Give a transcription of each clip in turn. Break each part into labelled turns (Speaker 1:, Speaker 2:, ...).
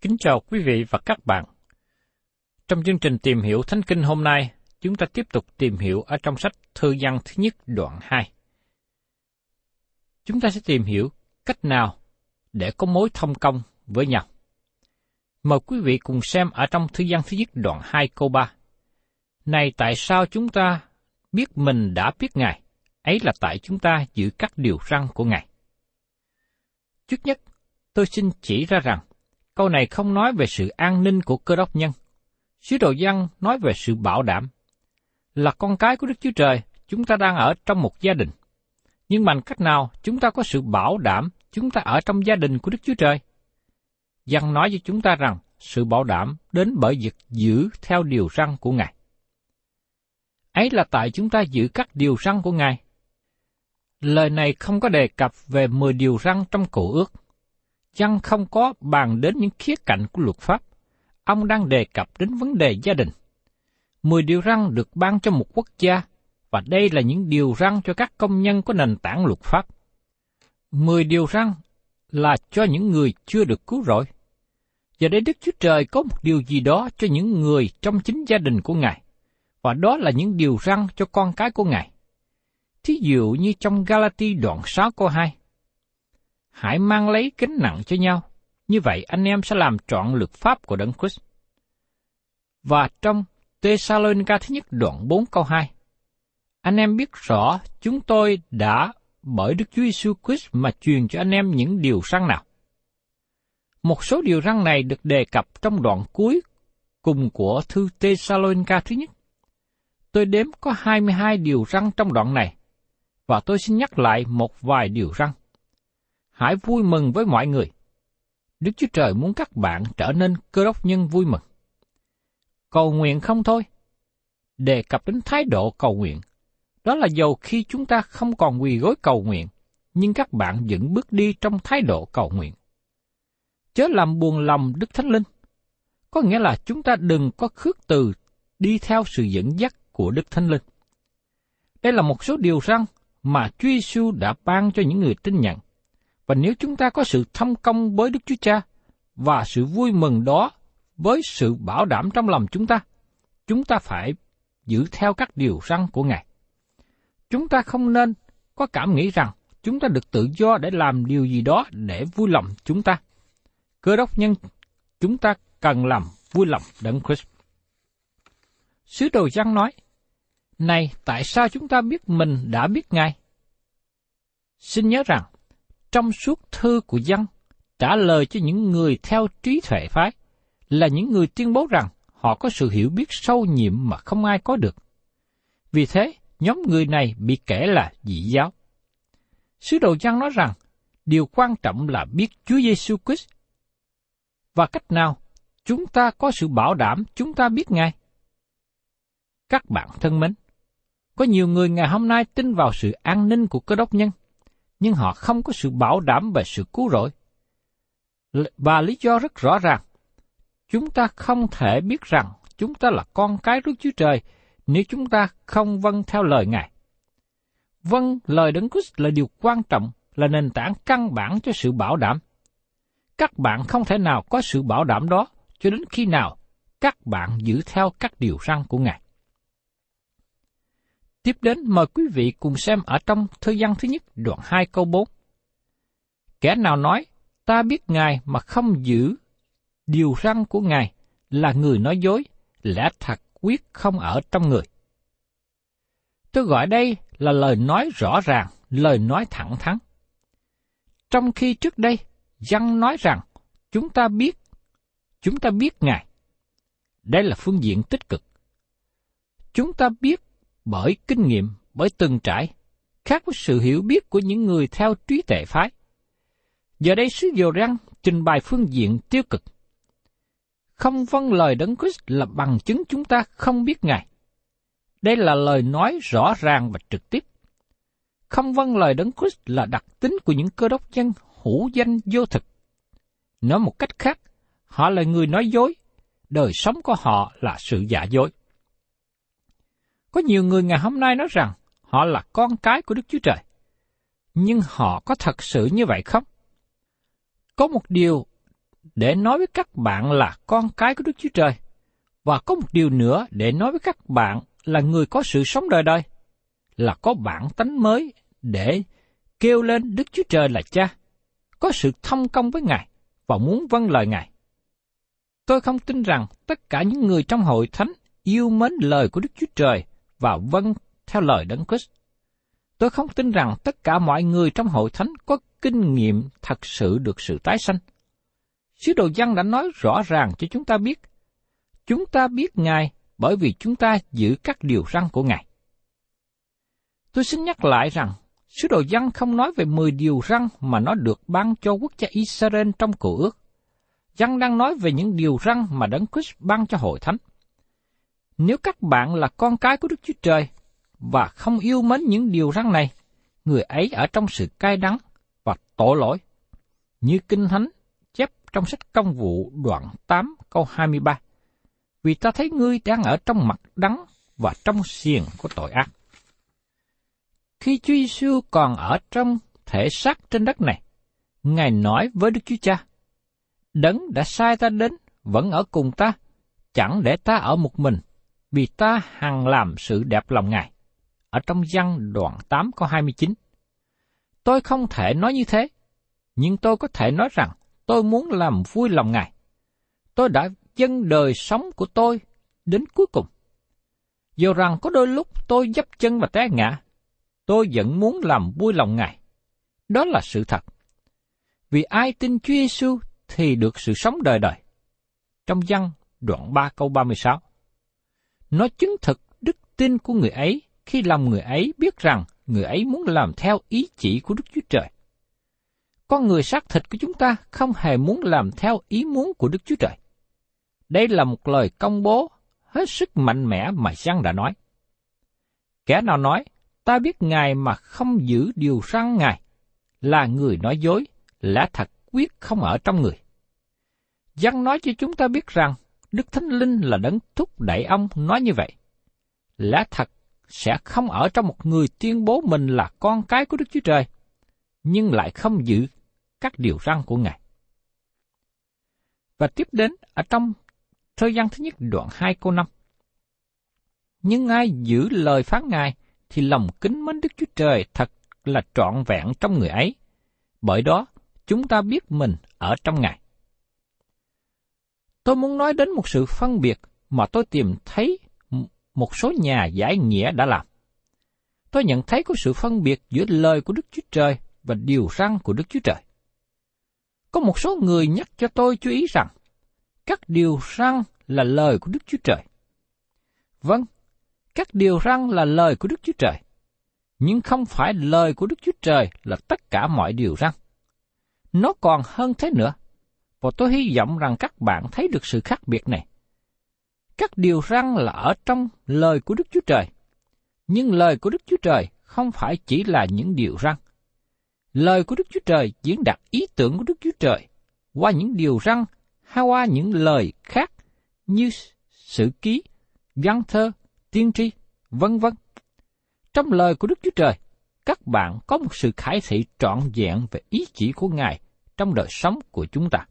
Speaker 1: Kính chào quý vị và các bạn. Trong chương trình tìm hiểu Thánh Kinh hôm nay, chúng ta tiếp tục tìm hiểu ở trong sách Thư văn thứ nhất đoạn 2. Chúng ta sẽ tìm hiểu cách nào để có mối thông công với nhau. Mời quý vị cùng xem ở trong Thư văn thứ nhất đoạn 2 câu 3. Này tại sao chúng ta biết mình đã biết Ngài? Ấy là tại chúng ta giữ các điều răn của Ngài. Trước nhất, tôi xin chỉ ra rằng, câu này không nói về sự an ninh của cơ đốc nhân. Sứ đồ dân nói về sự bảo đảm. Là con cái của Đức Chúa Trời, chúng ta đang ở trong một gia đình. Nhưng bằng cách nào chúng ta có sự bảo đảm chúng ta ở trong gia đình của Đức Chúa Trời? Dân nói cho chúng ta rằng sự bảo đảm đến bởi việc giữ theo điều răn của Ngài. Ấy là tại chúng ta giữ các điều răn của Ngài. Lời này không có đề cập về 10 điều răn trong cổ ước chăng không có bàn đến những khía cạnh của luật pháp. Ông đang đề cập đến vấn đề gia đình. 10 điều răn được ban cho một quốc gia, và đây là những điều răn cho các công nhân có nền tảng luật pháp. 10 điều răn là cho những người chưa được cứu rỗi. Giờ đây Đức Chúa Trời có một điều gì đó cho những người trong chính gia đình của Ngài, và đó là những điều răn cho con cái của Ngài. Thí dụ như trong Galati đoạn 6 câu 2. Hãy mang lấy gánh nặng cho nhau, như vậy anh em sẽ làm trọn luật pháp của Đấng Christ. Và trong Thessalonica thứ nhất đoạn 4 câu 2. Anh em biết rõ chúng tôi đã bởi Đức Chúa Giêsu Christ mà truyền cho anh em những điều răn nào. Một số điều răn này được đề cập trong đoạn cuối cùng của thư Thessalonica thứ nhất. Tôi đếm có 22 điều răn trong đoạn này, và tôi xin nhắc lại một vài điều răn. Hãy vui mừng với mọi người. Đức Chúa Trời muốn các bạn trở nên cơ đốc nhân vui mừng. Cầu nguyện không thôi. Đề cập đến thái độ cầu nguyện. Đó là dầu khi chúng ta không còn quỳ gối cầu nguyện, nhưng các bạn vẫn bước đi trong thái độ cầu nguyện. Chớ làm buồn lòng Đức Thánh Linh. Có nghĩa là chúng ta đừng có khước từ đi theo sự dẫn dắt của Đức Thánh Linh. Đây là một số điều răn mà Chúa Giêsu đã ban cho những người tin nhận. Và nếu chúng ta có sự thâm công với Đức Chúa Cha và sự vui mừng đó với sự bảo đảm trong lòng chúng ta, chúng ta phải giữ theo các điều răn của Ngài. Chúng ta không nên có cảm nghĩ rằng chúng ta được tự do để làm điều gì đó để vui lòng chúng ta. Cơ đốc nhân chúng ta cần làm vui lòng đấng Christ. Sứ đồ Giăng nói, Này, tại sao chúng ta biết mình đã biết Ngài? Xin nhớ rằng, trong suốt thư của Giăng trả lời cho những người theo trí tuệ phái là những người tuyên bố rằng họ có sự hiểu biết sâu nhiệm mà không ai có được. Vì thế, nhóm người này bị kể là dị giáo. Sứ đồ Giăng nói rằng, điều quan trọng là biết Chúa Giêsu Christ. Và cách nào chúng ta có sự bảo đảm chúng ta biết Ngài? Các bạn thân mến, có nhiều người ngày hôm nay tin vào sự an ninh của cơ đốc nhân, nhưng họ không có sự bảo đảm về sự cứu rỗi. Và lý do rất rõ ràng, chúng ta không thể biết rằng chúng ta là con cái Đức Chúa Trời nếu chúng ta không vâng theo lời Ngài. Vâng, lời Đấng Christ là điều quan trọng, là nền tảng căn bản cho sự bảo đảm. Các bạn không thể nào có sự bảo đảm đó cho đến khi nào các bạn giữ theo các điều răn của Ngài. Tiếp đến mời quý vị cùng xem ở trong thư văn thứ nhất đoạn 2 câu 4. Kẻ nào nói, ta biết Ngài mà không giữ điều răn của Ngài là người nói dối, lẽ thật quyết không ở trong người. Tôi gọi đây là lời nói rõ ràng, lời nói thẳng thắn. Trong khi trước đây, dân nói rằng chúng ta biết, chúng ta biết Ngài. Đây là phương diện tích cực. Chúng ta biết bởi kinh nghiệm, bởi từng trải, khác với sự hiểu biết của những người theo trí tệ phái. Giờ đây sứ dồ răng trình bày phương diện tiêu cực. Không vâng lời đấng Christ là bằng chứng chúng ta không biết Ngài. Đây là lời nói rõ ràng và trực tiếp. Không vâng lời đấng Christ là đặc tính của những cơ đốc nhân hữu danh vô thực. Nói một cách khác, họ là người nói dối, đời sống của họ là sự giả dối. Có nhiều người ngày hôm nay nói rằng họ là con cái của Đức Chúa Trời. Nhưng họ có thật sự như vậy không? Có một điều để nói với các bạn là con cái của Đức Chúa Trời, và có một điều nữa để nói với các bạn là người có sự sống đời đời, là có bản tánh mới để kêu lên Đức Chúa Trời là cha, có sự thông công với Ngài và muốn vâng lời Ngài. Tôi không tin rằng tất cả những người trong hội thánh yêu mến lời của Đức Chúa Trời và vâng theo lời Đấng Christ. Tôi không tin rằng tất cả mọi người trong hội thánh có kinh nghiệm thật sự được sự tái sanh. Sứ đồ văn đã nói rõ ràng cho chúng ta biết. Chúng ta biết Ngài bởi vì chúng ta giữ các điều răn của Ngài. Tôi xin nhắc lại rằng, sứ đồ văn không nói về 10 điều răn mà nó được ban cho quốc gia Israel trong cổ ước. Văn đang nói về những điều răn mà Đấng Christ ban cho hội thánh. Nếu các bạn là con cái của Đức Chúa Trời và không yêu mến những điều răn này, người ấy ở trong sự cay đắng và tội lỗi. Như Kinh Thánh chép trong sách công vụ đoạn 8 câu 23. Vì ta thấy ngươi đang ở trong mặt đắng và trong xiềng của tội ác. Khi Chúa Giêsu còn ở trong thể xác trên đất này, Ngài nói với Đức Chúa Cha, Đấng đã sai ta đến vẫn ở cùng ta, chẳng để ta ở một mình, vì ta hằng làm sự đẹp lòng Ngài. Ở trong văn đoạn 8 câu 29. Tôi không thể nói như thế, nhưng tôi có thể nói rằng tôi muốn làm vui lòng Ngài. Tôi đã dâng đời sống của tôi đến cuối cùng. Dù rằng có đôi lúc tôi dấp chân và té ngã, tôi vẫn muốn làm vui lòng Ngài. Đó là sự thật. Vì ai tin Chúa Giêsu thì được sự sống đời đời. Trong văn đoạn 3 câu 36. Nó chứng thực đức tin của người ấy khi lòng người ấy biết rằng người ấy muốn làm theo ý chỉ của Đức Chúa Trời. Con người xác thịt của chúng ta không hề muốn làm theo ý muốn của Đức Chúa Trời. Đây là một lời công bố hết sức mạnh mẽ mà Giăng đã nói. Kẻ nào nói, ta biết Ngài mà không giữ điều răn Ngài, là người nói dối, lẽ thật quyết không ở trong người. Giăng nói cho chúng ta biết rằng Đức Thánh Linh là đấng thúc đẩy ông nói như vậy. Lẽ thật sẽ không ở trong một người tuyên bố mình là con cái của Đức Chúa Trời, nhưng lại không giữ các điều răn của Ngài. Và tiếp đến ở trong thời gian thứ nhất đoạn 2 câu 5. Nhưng ai giữ lời phán Ngài thì lòng kính mến Đức Chúa Trời thật là trọn vẹn trong người ấy. Bởi đó, chúng ta biết mình ở trong Ngài. Tôi muốn nói đến một sự phân biệt mà tôi tìm thấy một số nhà giải nghĩa đã làm. Tôi nhận thấy có sự phân biệt giữa lời của Đức Chúa Trời và điều răn của Đức Chúa Trời. Có một số người nhắc cho tôi chú ý rằng các điều răn là lời của Đức Chúa Trời. Vâng, các điều răn là lời của Đức Chúa Trời, nhưng không phải lời của Đức Chúa Trời là tất cả mọi điều răn. Nó còn hơn thế nữa, và tôi hy vọng rằng các bạn thấy được sự khác biệt này. Các điều răn là ở trong lời của Đức Chúa Trời, nhưng lời của Đức Chúa Trời không phải chỉ là những điều răn. Lời của Đức Chúa Trời diễn đạt ý tưởng của Đức Chúa Trời qua những điều răn hay qua những lời khác như sự ký, văn thơ, tiên tri, vân vân. Trong lời của Đức Chúa Trời, các bạn có một sự khải thị trọn vẹn về ý chỉ của Ngài trong đời sống của chúng ta.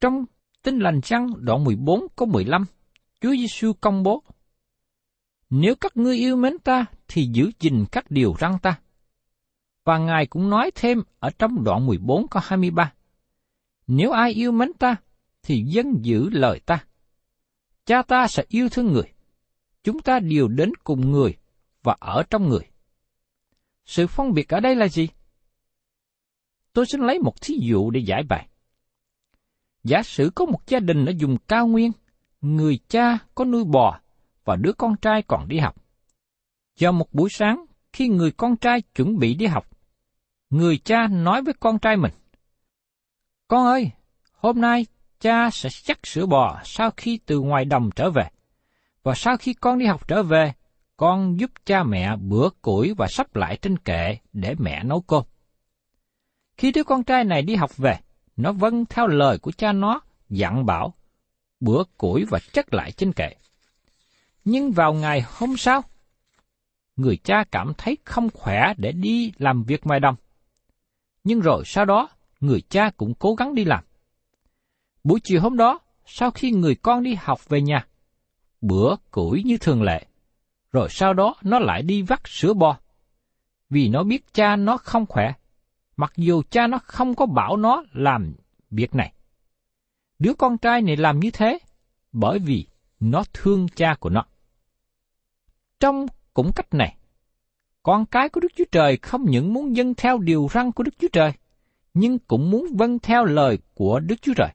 Speaker 1: Trong Tin lành chăng đoạn 14 câu 15, Chúa Giêsu công bố: Nếu các ngươi yêu mến ta thì giữ gìn các điều răn ta. Và Ngài cũng nói thêm ở trong đoạn 14 câu 23. Nếu ai yêu mến ta thì dân giữ lời ta. Cha ta sẽ yêu thương người. Chúng ta đều đến cùng người và ở trong người. Sự phân biệt ở đây là gì? Tôi xin lấy một thí dụ để giải bài. Giả sử có một gia đình ở vùng cao nguyên, người cha có nuôi bò và đứa con trai còn đi học. Vào một buổi sáng, khi người con trai chuẩn bị đi học, người cha nói với con trai mình, Con ơi, hôm nay cha sẽ chắc sữa bò sau khi từ ngoài đồng trở về. Và sau khi con đi học trở về, con giúp cha mẹ bữa củi và sắp lại trên kệ để mẹ nấu cơm. Khi đứa con trai này đi học về, nó vâng theo lời của cha nó, dặn bảo, bữa củi và chất lại trên kệ. Nhưng vào ngày hôm sau, người cha cảm thấy không khỏe để đi làm việc ngoài đồng. Nhưng rồi sau đó, người cha cũng cố gắng đi làm. Buổi chiều hôm đó, sau khi người con đi học về nhà, bữa củi như thường lệ, rồi sau đó nó lại đi vắt sữa bò. Vì nó biết cha nó không khỏe, mặc dù cha nó không có bảo nó làm việc này. Đứa con trai này làm như thế bởi vì nó thương cha của nó. Trong cũng cách này, con cái của Đức Chúa Trời không những muốn dâng theo điều răn của Đức Chúa Trời, nhưng cũng muốn vâng theo lời của Đức Chúa Trời.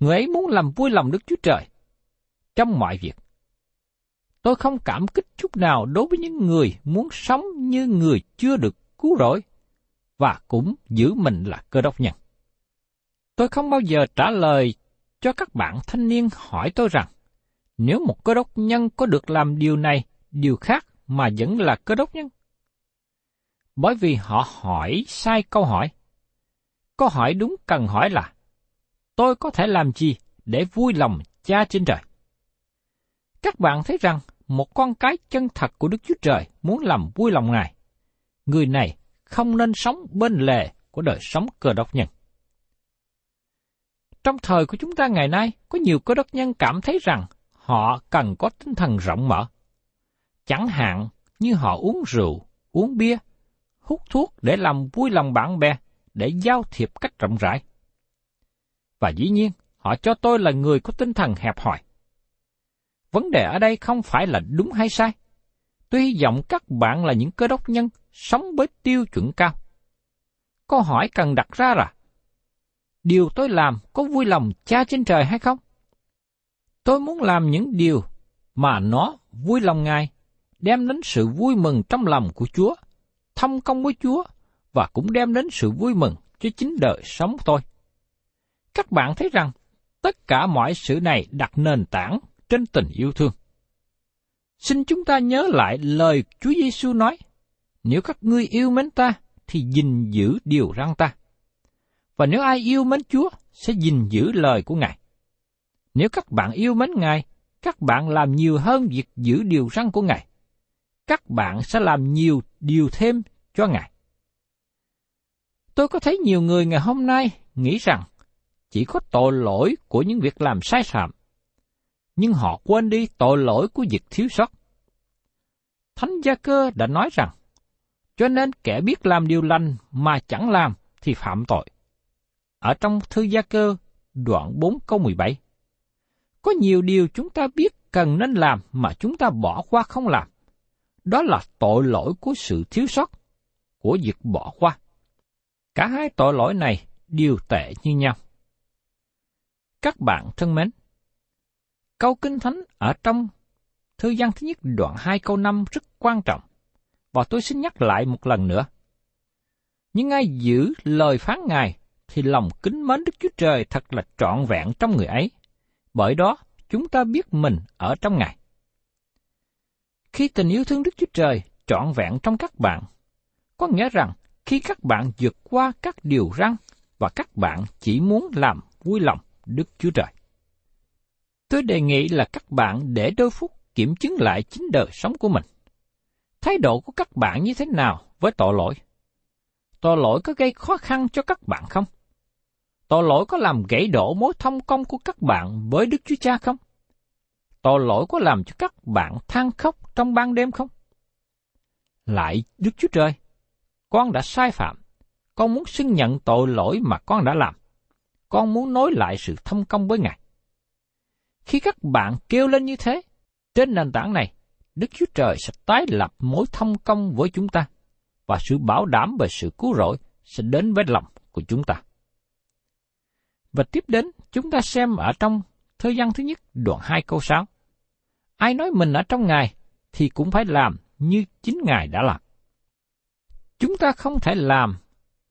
Speaker 1: Người ấy muốn làm vui lòng Đức Chúa Trời trong mọi việc. Tôi không cảm kích chút nào đối với những người muốn sống như người chưa được cứu rỗi và cũng giữ mình là cơ đốc nhân. Tôi không bao giờ trả lời cho các bạn thanh niên hỏi tôi rằng, nếu một cơ đốc nhân có được làm điều này, điều khác mà vẫn là cơ đốc nhân? Bởi vì họ hỏi sai câu hỏi. Câu hỏi đúng cần hỏi là, tôi có thể làm gì để vui lòng cha trên trời? Các bạn thấy rằng một con cái chân thật của Đức Chúa Trời muốn làm vui lòng Ngài. Người này không nên sống bên lề của đời sống cơ đốc nhân. Trong thời của chúng ta ngày nay, có nhiều cơ đốc nhân cảm thấy rằng họ cần có tinh thần rộng mở. Chẳng hạn như họ uống rượu, uống bia, hút thuốc để làm vui lòng bạn bè, để giao thiệp cách rộng rãi. Và dĩ nhiên, họ cho tôi là người có tinh thần hẹp hòi. Vấn đề ở đây không phải là đúng hay sai. Tôi hy vọng các bạn là những cơ đốc nhân sống với tiêu chuẩn cao. Câu hỏi cần đặt ra là, điều tôi làm có vui lòng cha trên trời hay không? Tôi muốn làm những điều mà nó vui lòng Ngài, đem đến sự vui mừng trong lòng của Chúa, thông công với Chúa và cũng đem đến sự vui mừng cho chính đời sống của tôi. Các bạn thấy rằng tất cả mọi sự này đặt nền tảng trên tình yêu thương. Xin chúng ta nhớ lại lời Chúa Giêsu nói, nếu các ngươi yêu mến ta, thì gìn giữ điều răn ta. Và nếu ai yêu mến Chúa, sẽ gìn giữ lời của Ngài. Nếu các bạn yêu mến Ngài, các bạn làm nhiều hơn việc giữ điều răn của Ngài. Các bạn sẽ làm nhiều điều thêm cho Ngài. Tôi có thấy nhiều người ngày hôm nay nghĩ rằng chỉ có tội lỗi của những việc làm sai phạm, nhưng họ quên đi tội lỗi của việc thiếu sót. Thánh Gia Cơ đã nói rằng, cho nên kẻ biết làm điều lành mà chẳng làm thì phạm tội. Ở trong thư Gia Cơ đoạn 4 câu 17. Có nhiều điều chúng ta biết cần nên làm mà chúng ta bỏ qua không làm. Đó là tội lỗi của sự thiếu sót, của việc bỏ qua. Cả hai tội lỗi này đều tệ như nhau. Các bạn thân mến, câu kinh thánh ở trong thư gian thứ nhất đoạn 2 câu 5 rất quan trọng, và tôi xin nhắc lại một lần nữa. Nhưng ai giữ lời phán Ngài thì lòng kính mến Đức Chúa Trời thật là trọn vẹn trong người ấy. Bởi đó, chúng ta biết mình ở trong Ngài. Khi tình yêu thương Đức Chúa Trời trọn vẹn trong các bạn, có nghĩa rằng khi các bạn vượt qua các điều răn và các bạn chỉ muốn làm vui lòng Đức Chúa Trời. Tôi đề nghị là các bạn để đôi phút kiểm chứng lại chính đời sống của mình. Thái độ của các bạn như thế nào với tội lỗi? Tội lỗi có gây khó khăn cho các bạn không? Tội lỗi có làm gãy đổ mối thông công của các bạn với Đức Chúa Cha không? Tội lỗi có làm cho các bạn than khóc trong ban đêm không? Lại Đức Chúa Trời, con đã sai phạm, con muốn xưng nhận tội lỗi mà con đã làm. Con muốn nối lại sự thông công với Ngài. Khi các bạn kêu lên như thế, trên nền tảng này, Đức Chúa Trời sẽ tái lập mối thông công với chúng ta, và sự bảo đảm về sự cứu rỗi sẽ đến với lòng của chúng ta. Và tiếp đến, chúng ta xem ở trong thời gian thứ nhất, đoạn 2 câu 6. Ai nói mình ở trong Ngài, thì cũng phải làm như chính Ngài đã làm. Chúng ta không thể làm,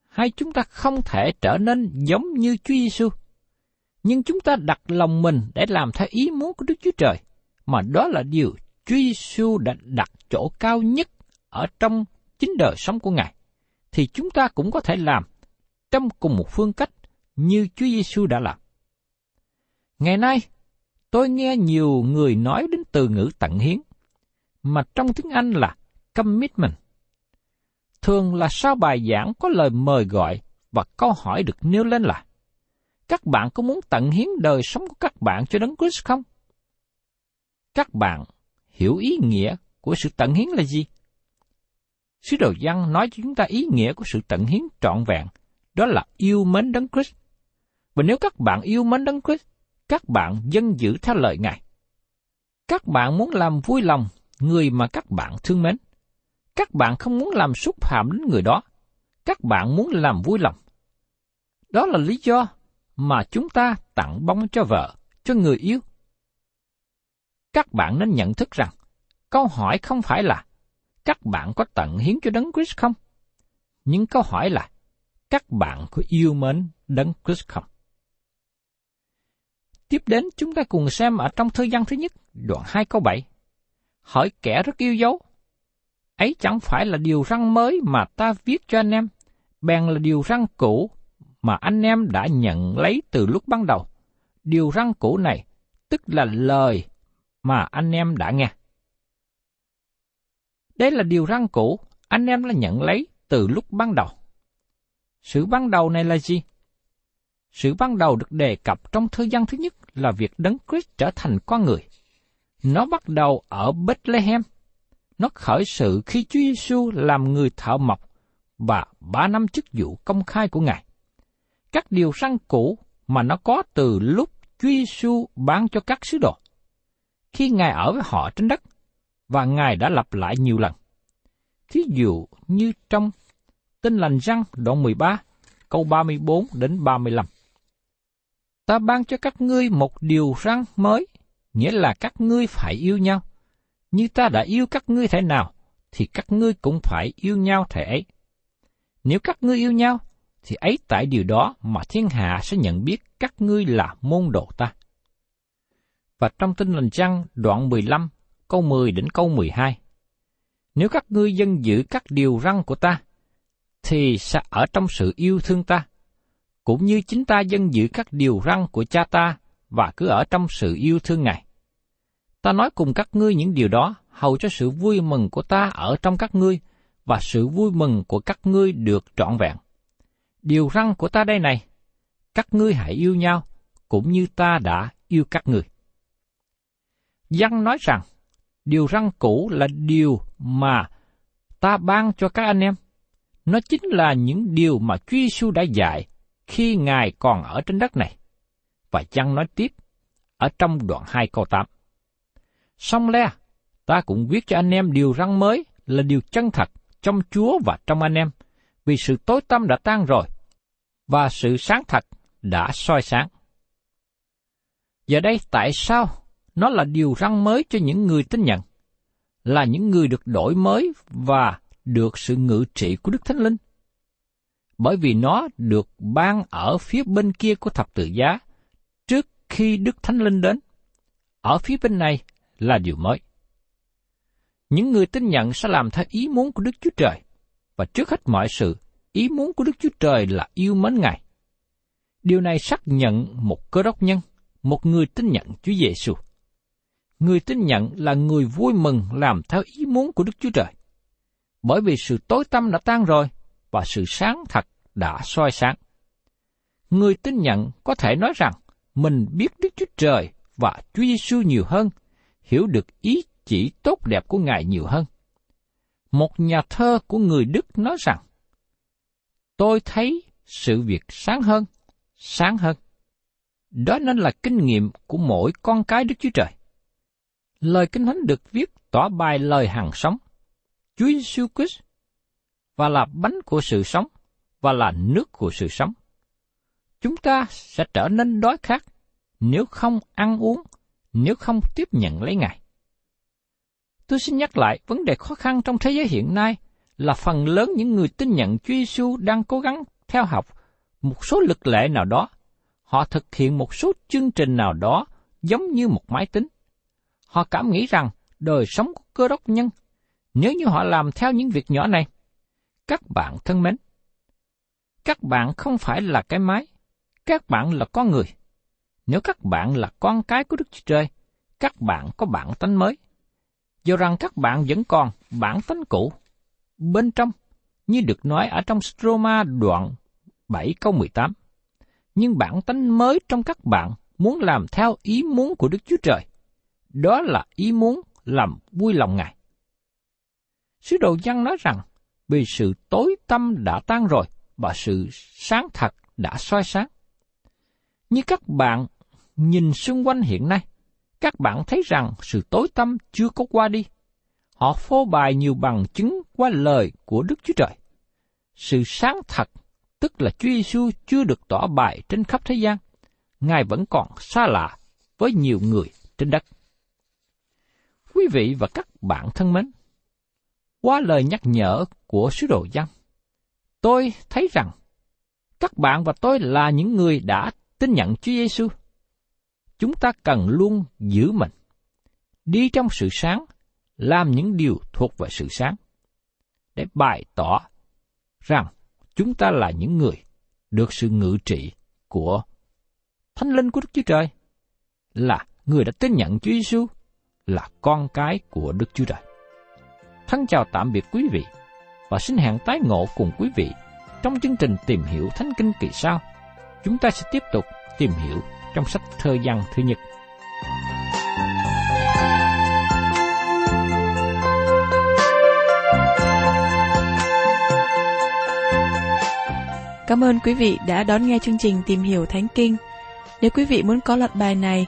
Speaker 1: hay chúng ta không thể trở nên giống như Chúa Giêsu. Nhưng chúng ta đặt lòng mình để làm theo ý muốn của Đức Chúa Trời, mà đó là điều Chúa Giêsu đã đặt chỗ cao nhất ở trong chính đời sống của Ngài, thì chúng ta cũng có thể làm trong cùng một phương cách như Chúa Giêsu đã làm. Ngày nay, tôi nghe nhiều người nói đến từ ngữ tận hiến, mà trong tiếng Anh là commitment. Thường là sau bài giảng có lời mời gọi và câu hỏi được nêu lên là các bạn có muốn tận hiến đời sống của các bạn cho Đấng Christ không? Các bạn hiểu ý nghĩa của sự tận hiến là gì? Sứ đồ văn nói cho chúng ta ý nghĩa của sự tận hiến trọn vẹn, đó là yêu mến Đấng Christ. Và nếu các bạn yêu mến Đấng Christ, các bạn dân giữ theo lời Ngài. Các bạn muốn làm vui lòng người mà các bạn thương mến. Các bạn không muốn làm xúc phạm đến người đó. Các bạn muốn làm vui lòng. Đó là lý do mà chúng ta tặng bông cho vợ, cho người yêu. Các bạn nên nhận thức rằng, câu hỏi không phải là các bạn có tận hiến cho Đấng Christ không? Nhưng câu hỏi là các bạn có yêu mến Đấng Christ không? Tiếp đến chúng ta cùng xem ở trong thư văn thứ nhất, đoạn 2 câu 7. Hỏi kẻ rất yêu dấu. Ấy chẳng phải là điều răng mới mà ta viết cho anh em, bèn là điều răng cũ mà anh em đã nhận lấy từ lúc ban đầu. Điều răng cũ này tức là lời mà anh em đã nghe. Đây là điều răng cũ, anh em đã nhận lấy từ lúc ban đầu. Sự ban đầu này là gì? Sự ban đầu được đề cập trong thư gian thứ nhất là việc Đấng Christ trở thành con người. Nó bắt đầu ở Bethlehem. Nó khởi sự khi Chúa Giêsu làm người thợ mộc và ba năm chức vụ công khai của Ngài. Các điều răn cũ mà nó có từ lúc Chúa Giêsu bán cho các sứ đồ. Khi Ngài ở với họ trên đất, và Ngài đã lặp lại nhiều lần. Thí dụ như trong Tin lành răng đoạn 13, câu 34 đến 35 ta ban cho các ngươi một điều răng mới, nghĩa là các ngươi phải yêu nhau. Như ta đã yêu các ngươi thể nào, thì các ngươi cũng phải yêu nhau thể ấy. Nếu các ngươi yêu nhau, thì ấy tại điều đó mà thiên hạ sẽ nhận biết các ngươi là môn đồ ta. Và trong tin lành răng đoạn 15, câu 10 đến câu 12. Nếu các ngươi dân giữ các điều răn của ta, thì sẽ ở trong sự yêu thương ta, cũng như chính ta dân giữ các điều răn của cha ta và cứ ở trong sự yêu thương Ngài. Ta nói cùng các ngươi những điều đó, hầu cho sự vui mừng của ta ở trong các ngươi, và sự vui mừng của các ngươi được trọn vẹn. Điều răn của ta đây này, các ngươi hãy yêu nhau, cũng như ta đã yêu các ngươi. Dân nói rằng, điều răn cũ là điều mà ta ban cho các anh em. Nó chính là những điều mà Chúa Giêsu đã dạy khi Ngài còn ở trên đất này. Và chăng nói tiếp ở trong đoạn 2 câu 8. Xong le, ta cũng viết cho anh em điều răng mới là điều chân thật trong Chúa và trong anh em, vì sự tối tâm đã tan rồi, và sự sáng thật đã soi sáng. Giờ đây tại sao nó là điều răng mới cho những người tin nhận? Là những người được đổi mới và được sự ngự trị của Đức Thánh Linh. Bởi vì nó được ban ở phía bên kia của thập tự giá trước khi Đức Thánh Linh đến. Ở phía bên này là điều mới. Những người tin nhận sẽ làm theo ý muốn của Đức Chúa Trời, và trước hết mọi sự, ý muốn của Đức Chúa Trời là yêu mến Ngài. Điều này xác nhận một cơ đốc nhân, một người tin nhận Chúa Giêsu. Người tin nhận là người vui mừng làm theo ý muốn của Đức Chúa Trời. Bởi vì sự tối tâm đã tan rồi và sự sáng thật đã soi sáng. Người tin nhận có thể nói rằng mình biết Đức Chúa Trời và Chúa Giêsu nhiều hơn, hiểu được ý chỉ tốt đẹp của Ngài nhiều hơn. Một nhà thơ của người Đức nói rằng, tôi thấy sự việc sáng hơn, sáng hơn. Đó nên là kinh nghiệm của mỗi con cái Đức Chúa Trời. Lời Kinh Thánh được viết tỏ bài lời hàng sống. Chúa Giêsu Christ và là bánh của sự sống và là nước của sự sống. Chúng ta sẽ trở nên đói khát nếu không ăn uống, nếu không tiếp nhận lấy Ngài. Tôi xin nhắc lại vấn đề khó khăn trong thế giới hiện nay là phần lớn những người tin nhận Chúa Giêsu đang cố gắng theo học một số lực lệ nào đó. Họ thực hiện một số chương trình nào đó giống như một máy tính. Họ cảm nghĩ rằng đời sống của cơ đốc nhân, nếu như họ làm theo những việc nhỏ này, các bạn thân mến, các bạn không phải là cái máy, các bạn là con người. Nếu các bạn là con cái của Đức Chúa Trời, các bạn có bản tánh mới. Do rằng các bạn vẫn còn bản tánh cũ. Bên trong, như được nói ở trong Stroma đoạn 7 câu 18. Nhưng bản tánh mới trong các bạn muốn làm theo ý muốn của Đức Chúa Trời. Đó là ý muốn làm vui lòng Ngài. Sứ đồ văn nói rằng, vì sự tối tâm đã tan rồi, và sự sáng thật đã soi sáng. Như các bạn nhìn xung quanh hiện nay, các bạn thấy rằng sự tối tâm chưa có qua đi. Họ phô bày nhiều bằng chứng qua lời của Đức Chúa Trời. Sự sáng thật, tức là Chúa Giêsu chưa được tỏ bài trên khắp thế gian. Ngài vẫn còn xa lạ với nhiều người trên đất. Quý vị và các bạn thân mến, qua lời nhắc nhở của sứ đồ Giăng, tôi thấy rằng các bạn và tôi là những người đã tin nhận Chúa Giêsu. Chúng ta cần luôn giữ mình, đi trong sự sáng, làm những điều thuộc về sự sáng, để bày tỏ rằng chúng ta là những người được sự ngự trị của Thánh Linh của Đức Chúa Trời, là người đã tin nhận Chúa Giêsu là con cái của Đức Chúa Trời. Thân chào tạm biệt quý vị và xin hẹn tái ngộ cùng quý vị trong chương trình tìm hiểu Thánh Kinh kỳ sau. Chúng ta sẽ tiếp tục tìm hiểu trong sách thơ văn thứ nhất.
Speaker 2: Cảm ơn quý vị đã đón nghe chương trình Tìm hiểu Thánh Kinh. Nếu quý vị muốn có loạt bài này,